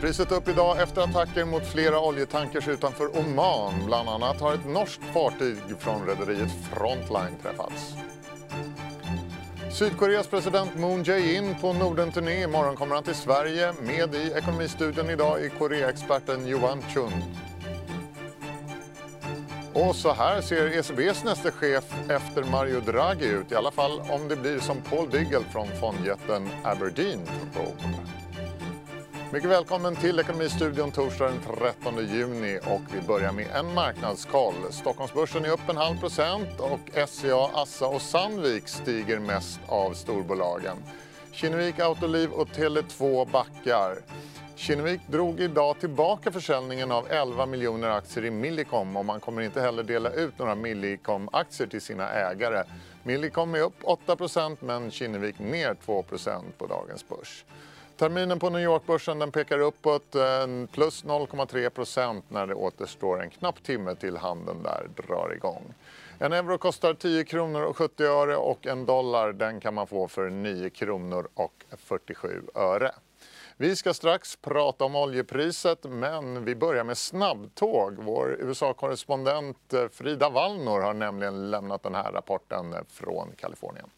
Priset upp idag efter attacker mot flera oljetankers utanför Oman. Bland annat har ett norskt fartyg från rederiet Frontline träffats. Sydkoreas president Moon Jae-in på Nordenturné. Imorgon kommer han till Sverige. Med i Ekonomistudion idag är Koreaexperten Johan Chun. Och så här ser ECBs nästa chef efter Mario Draghi ut. I alla fall om det blir som Paul Diggle från fondjätten Aberdeen tror. Mycket välkommen till Ekonomistudion torsdag den 13 juni och vi börjar med en marknadskoll. Stockholmsbörsen är upp en halv procent och SCA, Assa och Sandvik stiger mest av storbolagen. Kinnevik, Autoliv och Tele2 backar. Kinnevik drog idag tillbaka försäljningen av 11 miljoner aktier i Millicom och man kommer inte heller dela ut några Millicom-aktier till sina ägare. Millicom är upp 8% men Kinnevik ner 2% på dagens börs. Terminen på New York-börsen den pekar uppåt, eh, plus 0,3% när det återstår en knapp timme till handeln där drar igång. En euro kostar 10 kronor och 70 öre och en dollar den kan man få för 9 kronor och 47 öre. Vi ska strax prata om oljepriset, men vi börjar med snabbtåg. Vår USA-korrespondent eh, Frida Wallnor har nämligen lämnat den här rapporten eh, från Kalifornien.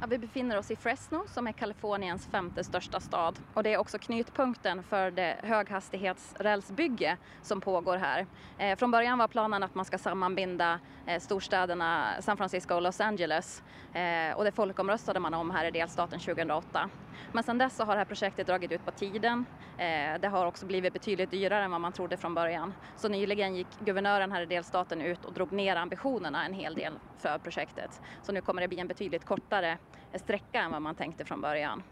Ja, vi befinner oss i Fresno som är Kaliforniens femte största stad och det är också knutpunkten för det höghastighetsrälsbygge som pågår här. Eh, från början var planen att man ska sammanbinda eh, storstäderna San Francisco och Los Angeles eh, och det folkomröstade man om här i delstaten 2008. Men sedan dess så har det här projektet dragit ut på tiden. Eh, det har också blivit betydligt dyrare än vad man trodde från början. Så nyligen gick guvernören här i delstaten ut och drog ner ambitionerna en hel del för projektet. Så nu kommer det bli en betydligt kortare sträcka än vad man tänkte från början.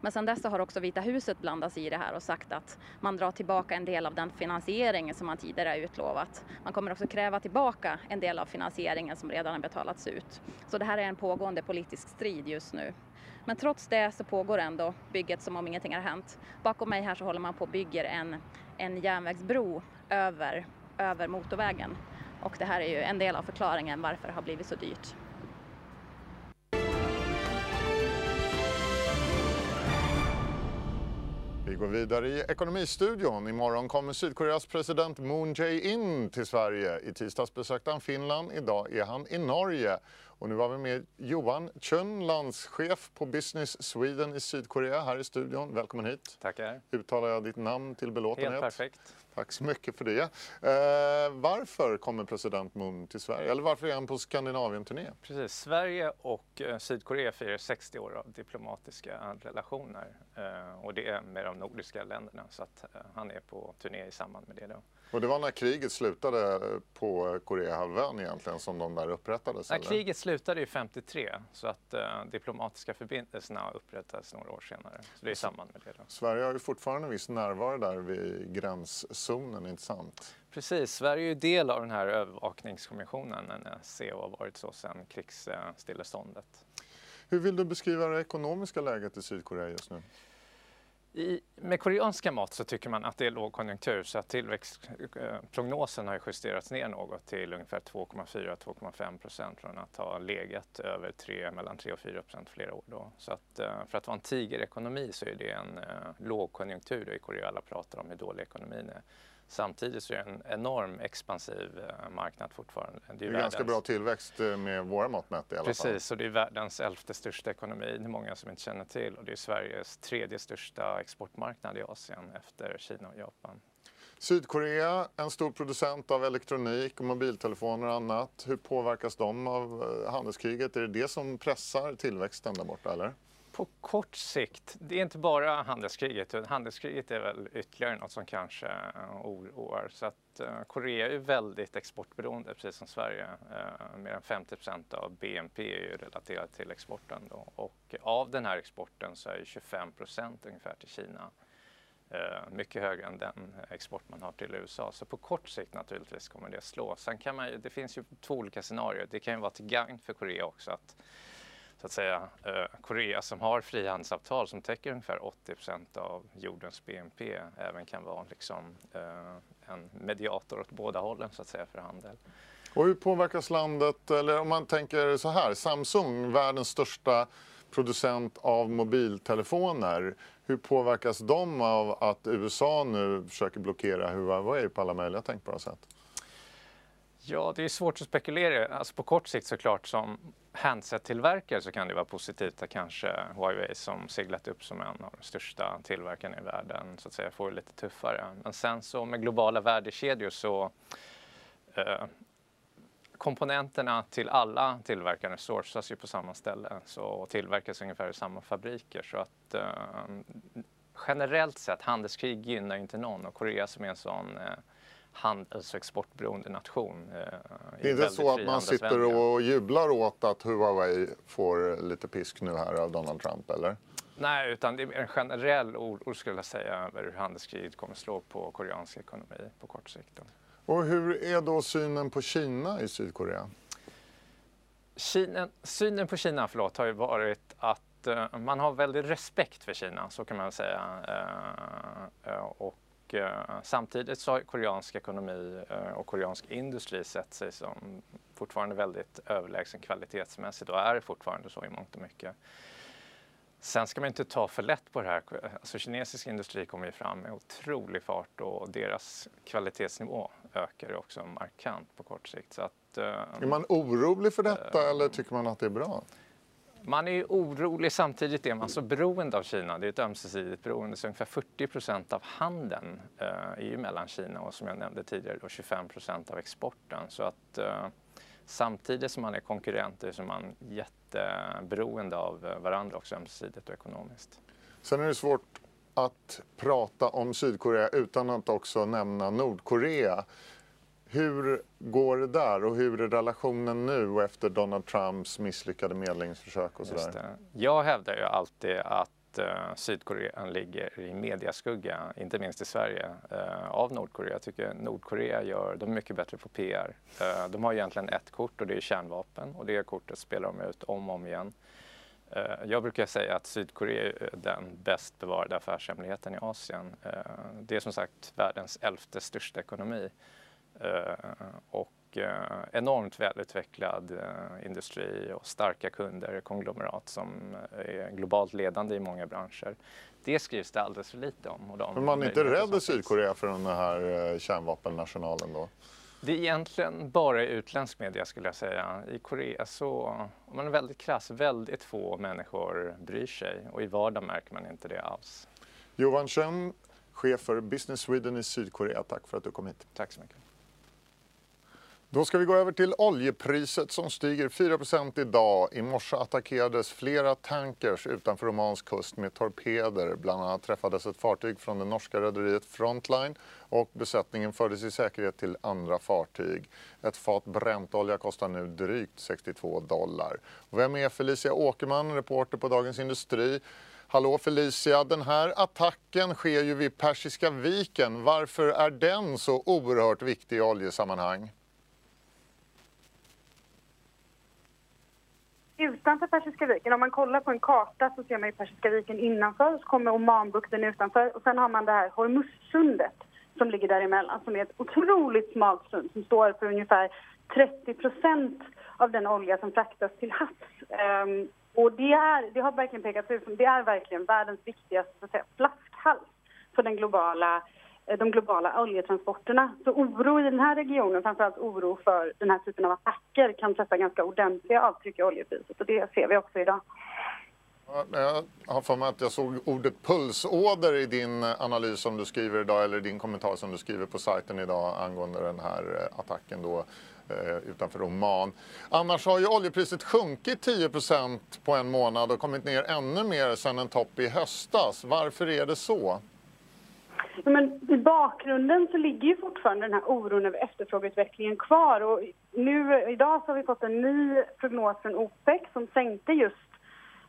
Men sedan dess har också Vita huset blandats i det här och sagt att man drar tillbaka en del av den finansiering som man tidigare utlovat. Man kommer också kräva tillbaka en del av finansieringen som redan har betalats ut. Så det här är en pågående politisk strid just nu. Men trots det så pågår ändå bygget som om ingenting har hänt. Bakom mig här så håller man på och bygger en, en järnvägsbro över, över motorvägen. Och det här är ju en del av förklaringen varför det har blivit så dyrt. Vi går vidare i Ekonomistudion. Imorgon kommer Sydkoreas president Moon Jae-in till Sverige. I tisdags besökte han Finland, idag är han i Norge. Och nu var vi med Johan Chun, landschef på Business Sweden i Sydkorea här i studion. Välkommen hit. Tackar. Uttalar jag ditt namn till belåtenhet? Helt perfekt. Tack så mycket för det. Eh, varför kommer president Moon till Sverige? Eller varför är han på Skandinavien-turné? Precis. Sverige och eh, Sydkorea firar 60 år av diplomatiska relationer eh, och det är med de nordiska länderna så att eh, han är på turné i samband med det. Då. Och det var när kriget slutade på Koreahalvön egentligen som de där upprättades? Nej, kriget slutade ju 53 så att uh, diplomatiska förbindelserna upprättades några år senare. Så det är i samband med det. Då. Sverige har ju fortfarande en viss närvaro där vid gränszonen, inte sant? Precis, Sverige är ju del av den här övervakningskommissionen, NSCO har varit så sedan krigsstilleståndet. Hur vill du beskriva det ekonomiska läget i Sydkorea just nu? I, med koreanska mått så tycker man att det är lågkonjunktur så att tillväxtprognosen har justerats ner något till ungefär 2,4-2,5 procent från att ha legat över 3, mellan 3 och 4 procent flera år. Då. Så att, eh, för att vara en tigerekonomi så är det en eh, lågkonjunktur i Korea. Alla pratar om hur dålig ekonomin är. Samtidigt så är det en enorm expansiv eh, marknad fortfarande. Det är, det är ganska bra tillväxt eh, med våra mått mätt i alla Precis, fall. Precis, och det är världens elfte största ekonomi. Det är många som inte känner till och det är Sveriges tredje största exportmarknad i Asien efter Kina och Japan. Sydkorea, en stor producent av elektronik, och mobiltelefoner och annat. Hur påverkas de av eh, handelskriget? Är det det som pressar tillväxten där borta eller? På kort sikt, det är inte bara handelskriget, handelskriget är väl ytterligare något som kanske eh, oroar. Så att eh, Korea är väldigt exportberoende, precis som Sverige. Eh, mer än 50% av BNP är ju relaterat till exporten. Då. Och av den här exporten så är 25% ungefär till Kina. Mycket högre än den export man har till USA. Så på kort sikt naturligtvis kommer det slå. Sen kan man ju, det finns ju två olika scenarier. Det kan ju vara till gagn för Korea också att så att säga, eh, Korea som har frihandelsavtal som täcker ungefär 80% av jordens BNP även kan vara liksom, eh, en mediator åt båda hållen så att säga för handel. Och hur påverkas landet, eller om man tänker så här, Samsung, världens största producent av mobiltelefoner. Hur påverkas de av att USA nu försöker blockera Huawei på alla möjliga tänkbara sätt? Ja, det är svårt att spekulera. Alltså på kort sikt såklart som handset-tillverkare så kan det vara positivt att kanske Huawei som seglat upp som en av de största tillverkarna i världen så att säga får det lite tuffare. Men sen så med globala värdekedjor så eh, komponenterna till alla tillverkare sourcas ju på samma ställe så, och tillverkas ungefär i samma fabriker. Så att eh, generellt sett, handelskrig gynnar inte någon och Korea som är en sån eh, handels och exportberoende nation. Eh, det är inte så att man sitter och jublar åt att Huawei får lite pisk nu här av Donald Trump, eller? Nej, utan det är en generell oro skulle jag säga över hur handelskriget kommer slå på koreansk ekonomi på kort sikt. Och hur är då synen på Kina i Sydkorea? Kina, synen på Kina förlåt, har ju varit att uh, man har väldigt respekt för Kina, så kan man säga. Uh, och samtidigt så har koreansk ekonomi och koreansk industri sett sig som fortfarande väldigt överlägsen kvalitetsmässigt och är fortfarande så i mångt och mycket. Sen ska man inte ta för lätt på det här. Alltså, kinesisk industri kommer ju fram med otrolig fart och deras kvalitetsnivå ökar ju också markant på kort sikt. Så att, uh, är man orolig för detta uh, eller tycker man att det är bra? Man är ju orolig, samtidigt är man så beroende av Kina. Det är ett ömsesidigt beroende. Så ungefär 40 procent av handeln eh, är ju mellan Kina och som jag nämnde tidigare då 25 procent av exporten. Så att eh, samtidigt som man är konkurrenter så är man jätteberoende av eh, varandra också ömsesidigt och ekonomiskt. Sen är det svårt att prata om Sydkorea utan att också nämna Nordkorea. Hur går det där och hur är relationen nu efter Donald Trumps misslyckade medlingsförsök och sådär? Jag hävdar ju alltid att uh, Sydkorea ligger i mediaskugga, inte minst i Sverige, uh, av Nordkorea. Jag tycker Nordkorea gör, de är mycket bättre på PR. Eh, de har egentligen ett kort och det är kärnvapen och det kortet spelar de ut om och om igen. Eh, jag brukar säga att Sydkorea är den bäst bevarade affärshemligheten i Asien. Eh, det är som sagt världens elfte största ekonomi eh, och enormt välutvecklad industri och starka kunder, konglomerat som är globalt ledande i många branscher. Det skrivs det alldeles för lite om. Och Men man är inte rädd i Sydkorea för den här kärnvapennationalen då? Det är egentligen bara i utländsk media skulle jag säga. I Korea så, om man är väldigt krass, väldigt få människor bryr sig och i vardag märker man inte det alls. Johan Chen, chef för Business Sweden i Sydkorea. Tack för att du kom hit. Tack så mycket. Då ska vi gå över till oljepriset som stiger 4% idag. I morse attackerades flera tankers utanför Omans kust med torpeder. Bland annat träffades ett fartyg från det norska rederiet Frontline och besättningen fördes i säkerhet till andra fartyg. Ett fat bräntolja kostar nu drygt 62 dollar. Och vem är Felicia Åkerman, reporter på Dagens Industri? Hallå Felicia, den här attacken sker ju vid Persiska viken. Varför är den så oerhört viktig i oljesammanhang? Utanför Persiska viken. Om man kollar på en karta så ser man ju Persiska viken innanför, så kommer Omanbukten utanför och sen har man det här Hormuzsundet som ligger däremellan som är ett otroligt smalt sund som står för ungefär 30 procent av den olja som fraktas till havs. Um, och det, är, det har verkligen pekats ut som det är verkligen världens viktigaste så att säga, flaskhals för den globala Eh, Eh, de globala oljetransporterna. Så oro i den här regionen, framförallt oro för den här typen av attacker kan sätta ganska ordentliga avtryck i oljepriset och det ser vi också idag. Jag har för mig att jag såg ordet pulsåder i din analys som du skriver idag eller din kommentar som du skriver på sajten idag angående den här eh, attacken då eh, utanför Oman. Annars har ju oljepriset sjunkit 10% på en månad och kommit ner ännu mer sedan en topp i höstas. Varför är det så? Men I bakgrunden så ligger ju fortfarande den här oron över efterfrågeutvecklingen kvar. Och nu, idag så har vi fått en ny prognos från OPEC som sänkte just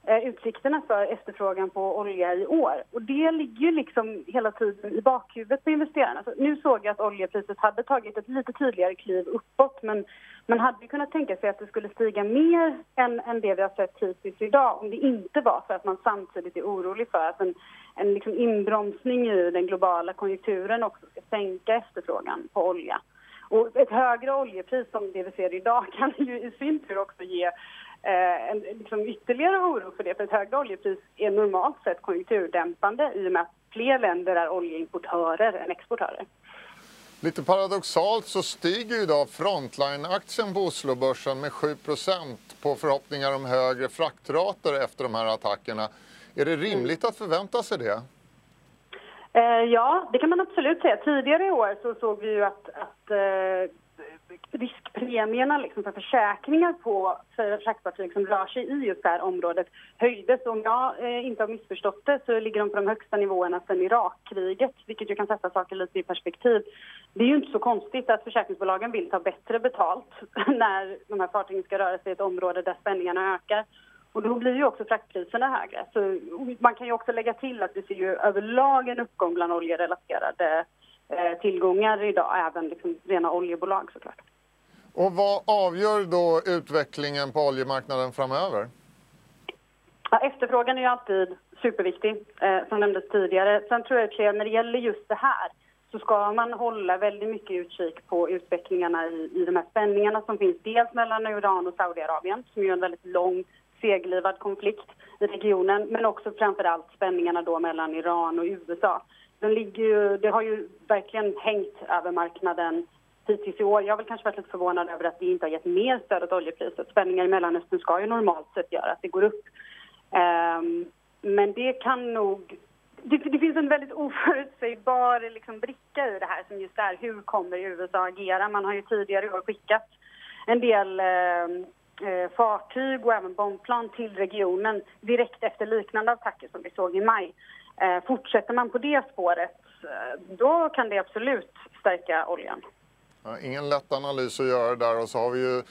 Eh, utsikterna för efterfrågan på olja i år. Och det ligger ju liksom hela tiden i bakhuvudet på investerarna. Så nu såg jag att oljepriset hade tagit ett lite tydligare kliv uppåt men man hade kunnat tänka sig att det skulle stiga mer än, än det vi har sett hittills idag om det inte var för att man samtidigt är orolig för att en, en liksom inbromsning i den globala konjunkturen också ska sänka efterfrågan på olja. Och ett högre oljepris som det vi ser idag kan ju i sin tur också ge eh, en liksom ytterligare oro för det. För ett högre oljepris är normalt sett konjunkturdämpande i och med att fler länder är oljeimportörer än exportörer. Lite paradoxalt så stiger idag Frontline-aktien på Oslobörsen med 7% på förhoppningar om högre fraktrater efter de här attackerna. Är det rimligt att förvänta sig det? Eh, ja, det kan man absolut säga. Tidigare i år så såg vi ju att, att eh, riskpremierna liksom för försäkringar på för fraktfartyg som rör sig i just det här området höjdes. Om jag eh, inte har missförstått det så ligger de på de högsta nivåerna sedan Irakkriget, vilket ju kan sätta saker lite i perspektiv. Det är ju inte så konstigt att försäkringsbolagen vill ta bättre betalt när de här fartygen ska röra sig i ett område där spänningarna ökar. Och då blir ju också fraktpriserna högre. Så man kan ju också lägga till att vi ser ju överlag en uppgång bland oljerelaterade tillgångar idag, även liksom rena oljebolag såklart. Och vad avgör då utvecklingen på oljemarknaden framöver? Ja, efterfrågan är ju alltid superviktig, eh, som nämndes tidigare. Sen tror jag att när det gäller just det här så ska man hålla väldigt mycket utkik på utvecklingarna i, i de här spänningarna som finns dels mellan Iran och Saudiarabien, som är en väldigt lång seglivad konflikt i regionen, men också framför allt spänningarna då mellan Iran och USA. Den ligger ju, det har ju verkligen hängt över marknaden hittills i år. Jag har väl kanske varit lite förvånad över att det inte har gett mer stöd åt oljepriset. Spänningar i Mellanöstern ska ju normalt sett göra att det går upp. Um, men det kan nog... Det, det, finns en väldigt oförutsägbar liksom, bricka i det här som just är hur kommer USA agera? Man har ju tidigare i år skickat en del ehm, eh, fartyg och även bombplan till regionen direkt efter liknande attacker som vi såg i maj. Eh, fortsätter man på det spåret, eh, då kan det absolut stärka oljan. Ja, ingen lätt analys att göra där och så har vi ju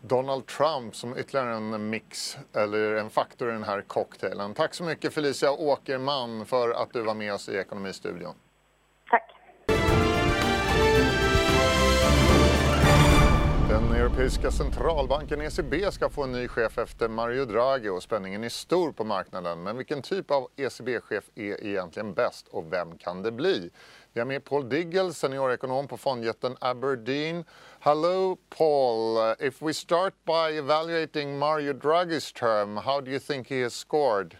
Donald Trump som ytterligare en mix eller en faktor i den här cocktailen. Tack så mycket Felicia Åkerman för att du var med oss i Ekonomistudion. Den centralbanken ECB ska få en ny chef efter Mario Draghi och spänningen är stor på marknaden. Men vilken typ av ECB-chef är egentligen bäst och vem kan det bli? Vi har med Paul Diggle, seniorekonom på fondjätten Aberdeen. Hello Paul, if we start by evaluating Mario Draghi's term, how do you think he has scored?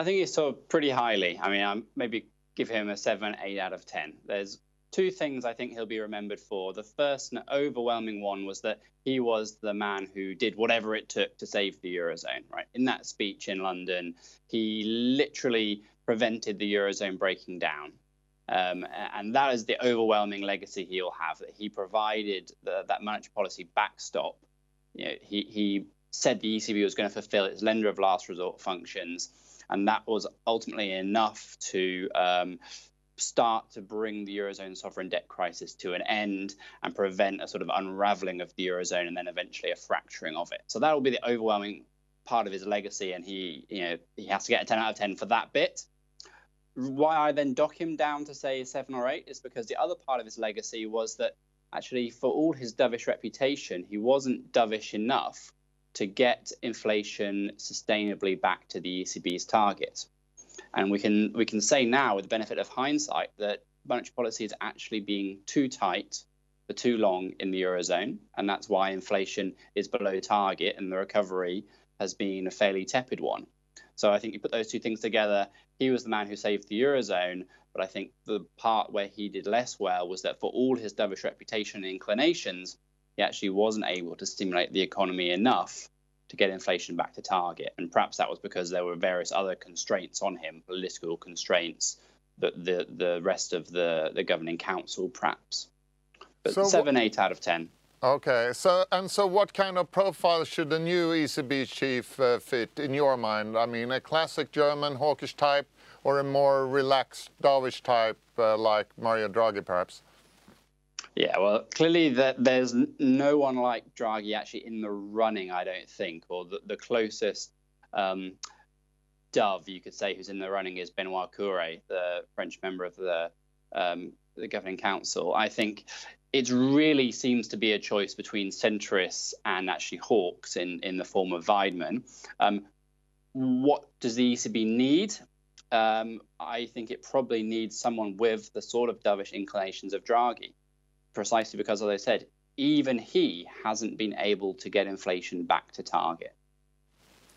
I think he's scored pretty highly. I mean, I maybe give him a 7, 8 out of 10. There's two things I think he'll be remembered for. The first and overwhelming one was that he was the man who did whatever it took to save the Eurozone, right? In that speech in London, he literally prevented the Eurozone breaking down. Um, and that is the overwhelming legacy he'll have that he provided the, that monetary policy backstop. You know, he, he said the ECB was going to fulfill its lender of last resort functions, and that was ultimately enough to um, start to bring the eurozone sovereign debt crisis to an end and prevent a sort of unraveling of the eurozone and then eventually a fracturing of it. So that will be the overwhelming part of his legacy, and he, you know, he has to get a 10 out of 10 for that bit. Why I then dock him down to say seven or eight is because the other part of his legacy was that actually, for all his dovish reputation, he wasn't dovish enough to get inflation sustainably back to the ECB's target. And we can we can say now, with the benefit of hindsight, that monetary policy is actually being too tight for too long in the eurozone, and that's why inflation is below target and the recovery has been a fairly tepid one. So I think you put those two things together. He was the man who saved the eurozone, but I think the part where he did less well was that for all his dovish reputation and inclinations, he actually wasn't able to stimulate the economy enough to get inflation back to target. And perhaps that was because there were various other constraints on him, political constraints, that the, the rest of the, the governing council perhaps. But so seven, eight out of ten. Okay, so and so, what kind of profile should the new ECB chief uh, fit in your mind? I mean, a classic German hawkish type, or a more relaxed dovish type uh, like Mario Draghi, perhaps? Yeah, well, clearly there's no one like Draghi actually in the running, I don't think, or the, the closest um, dove you could say who's in the running is Benoit Coure, the French member of the um, the governing council. I think it really seems to be a choice between centrists and actually hawks in in the form of Weidman. Um, what does the ECB need? Um, I think it probably needs someone with the sort of dovish inclinations of Draghi precisely because, as I said, even he hasn't been able to get inflation back to target.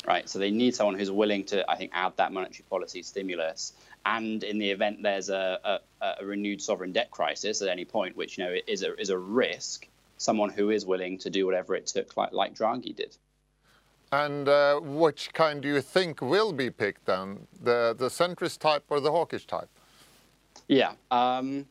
Right, so they need someone who's willing to, I think, add that monetary policy stimulus. And in the event there's a, a, a renewed sovereign debt crisis at any point, which you know is a is a risk, someone who is willing to do whatever it took, like like Draghi did. And uh, which kind do you think will be picked then? The the centrist type or the hawkish type? Yeah, um,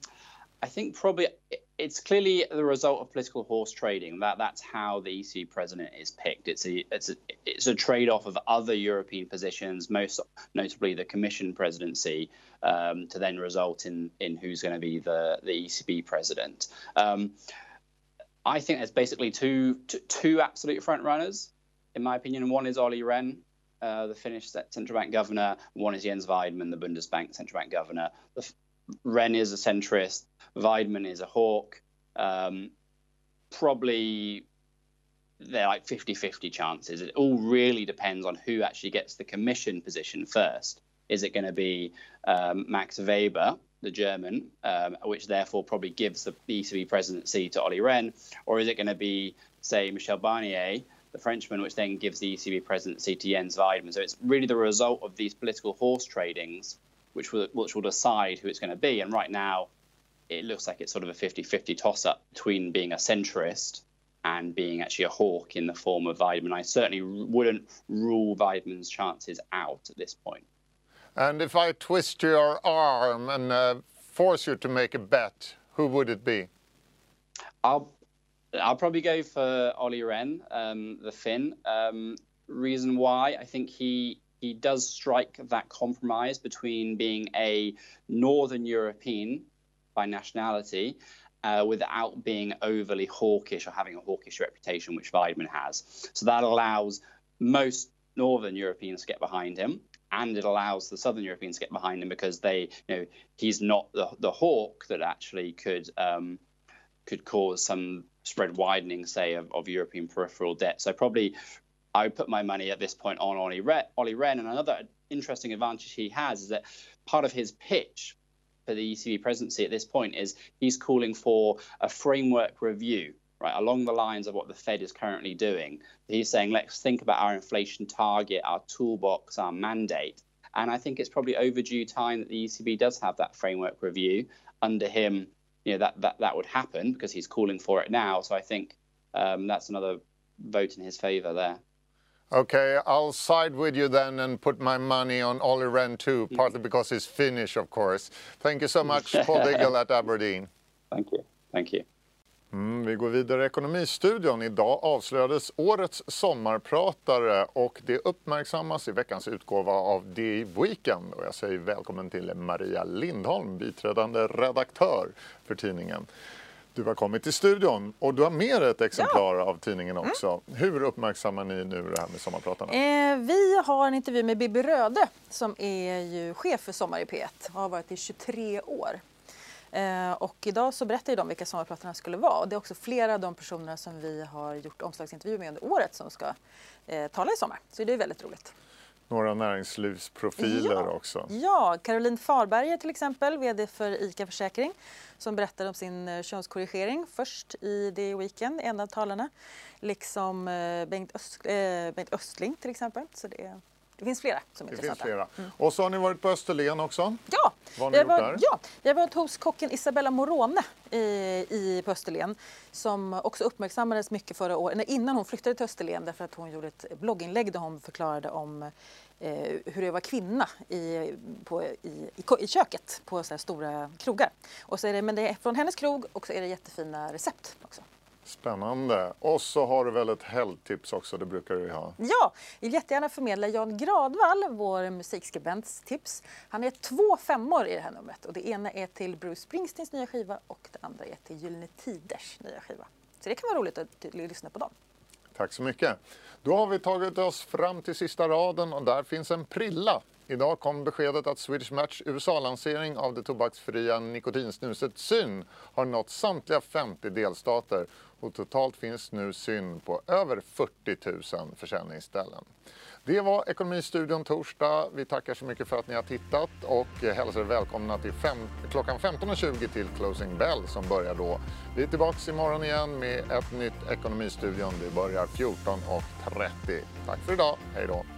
I think probably it's clearly the result of political horse trading. That that's how the EC president is picked. It's a it's a it's a trade off of other European positions, most notably the Commission presidency, um, to then result in in who's going to be the the ECB president. Um, I think there's basically two, absolute front runners, in my opinion. One is Olli Rehn, uh, the Finnish central bank governor. One is Jens Weidmann, the Bundesbank central bank governor. The, Rehn is a centrist. Weidmann is a hawk. Um, probably they're like 50 50 chances. It all really depends on who actually gets the commission position first. Is it going to be um, Max Weber, the German, um, which therefore probably gives the ECB presidency to Olli Rehn, or is it going to be, say, Michel Barnier, the Frenchman, which then gives the ECB presidency to Jens Weidmann? So it's really the result of these political horse tradings which will which will decide who it's going to be. And right now, it looks like it's sort of a 50-50 toss-up between being a centrist and being actually a hawk in the form of Weidmann. I certainly wouldn't rule Weidmann's chances out at this point. And if I twist your arm and uh, force you to make a bet, who would it be? I'll I'll probably go for Olli Rehn, um, the Finn. Um, reason why I think he he does strike that compromise between being a Northern European by nationality uh, without being overly hawkish or having a hawkish reputation, which Weidmann has. So that allows most Northern Europeans to get behind him. And it allows the Southern Europeans to get behind him because they, you know, he's not the, the hawk that actually could um, could cause some spread widening, say, of, of European peripheral debt. So probably I would put my money at this point on Olli, Re- Olli Rehn. And another interesting advantage he has is that part of his pitch for the ECB presidency at this point is he's calling for a framework review, right, along the lines of what the Fed is currently doing. He's saying, let's think about our inflation target, our toolbox, our mandate. And I think it's probably overdue time that the ECB does have that framework review. Under him, you know, that, that, that would happen because he's calling for it now. So I think um, that's another vote in his favor there. Okay, I'll side with you then and put my money on Olli Rehn too, partly because he's Finnish, of course. Thank you so much, Paul Diggle at Aberdeen. Thank you. Thank you. Mm, vi går vidare i Ekonomistudion. Idag avslöjades årets sommarpratare och det uppmärksammas i veckans utgåva av DI Weekend. Och jag säger välkommen till Maria Lindholm, biträdande redaktör för tidningen. Du har kommit till studion och du har med dig ett exemplar ja. av tidningen mm. också. Mm. Hur uppmärksammar ni nu det här med Sommarpratarna? Eh, vi har en intervju med Bibi Röde som är ju chef för Sommar i P1 och har varit i 23 år. Eh, och idag så berättar de vilka sommarpratarna skulle vara. Och det är också flera av de personer som vi har gjort omslagsintervjuer med under året som ska eh, tala i sommar. Så det är väldigt roligt. Några näringslivsprofiler ja. också. Ja, Caroline Farberger till exempel, VD för ICA Försäkring som berättar om sin eh, könskorrigering först i det Weekend, en av talarna. Liksom eh, Bengt, Öst, eh, Bengt Östling till exempel. Så det, det finns flera som är det intressanta. Finns flera. Mm. Och så har ni varit på Österlen också. Ja, Vad har ni gjort var, där? ja, jag var hos kocken Isabella Morone i, i, på Österlen som också uppmärksammades mycket förra året, innan hon flyttade till Österlen därför att hon gjorde ett blogginlägg där hon förklarade om eh, hur det var kvinna i, på, i, i, i köket på så stora krogar. Och så är det, men det är från hennes krog och så är det jättefina recept också. Spännande. Och så har du väl ett helgtips också, det brukar du ha. Ja, jag vill jättegärna förmedla Jan Gradvall, vår musikskribents tips. Han är två femmor i det här numret och det ena är till Bruce Springsteens nya skiva och det andra är till Gyllene Tiders nya skiva. Så det kan vara roligt att lyssna på dem. Tack så mycket. Då har vi tagit oss fram till sista raden och där finns en prilla. Idag kom beskedet att Swedish Match USA-lansering av det tobaksfria nikotinsnuset Syn har nått samtliga 50 delstater och totalt finns nu Syn på över 40 000 försäljningsställen. Det var Ekonomistudion torsdag. Vi tackar så mycket för att ni har tittat och hälsar er välkomna till fem, klockan 15.20 till Closing Bell som börjar då. Vi är tillbaka imorgon igen med ett nytt Ekonomistudion. Det börjar 14.30. Tack för idag. Hej då!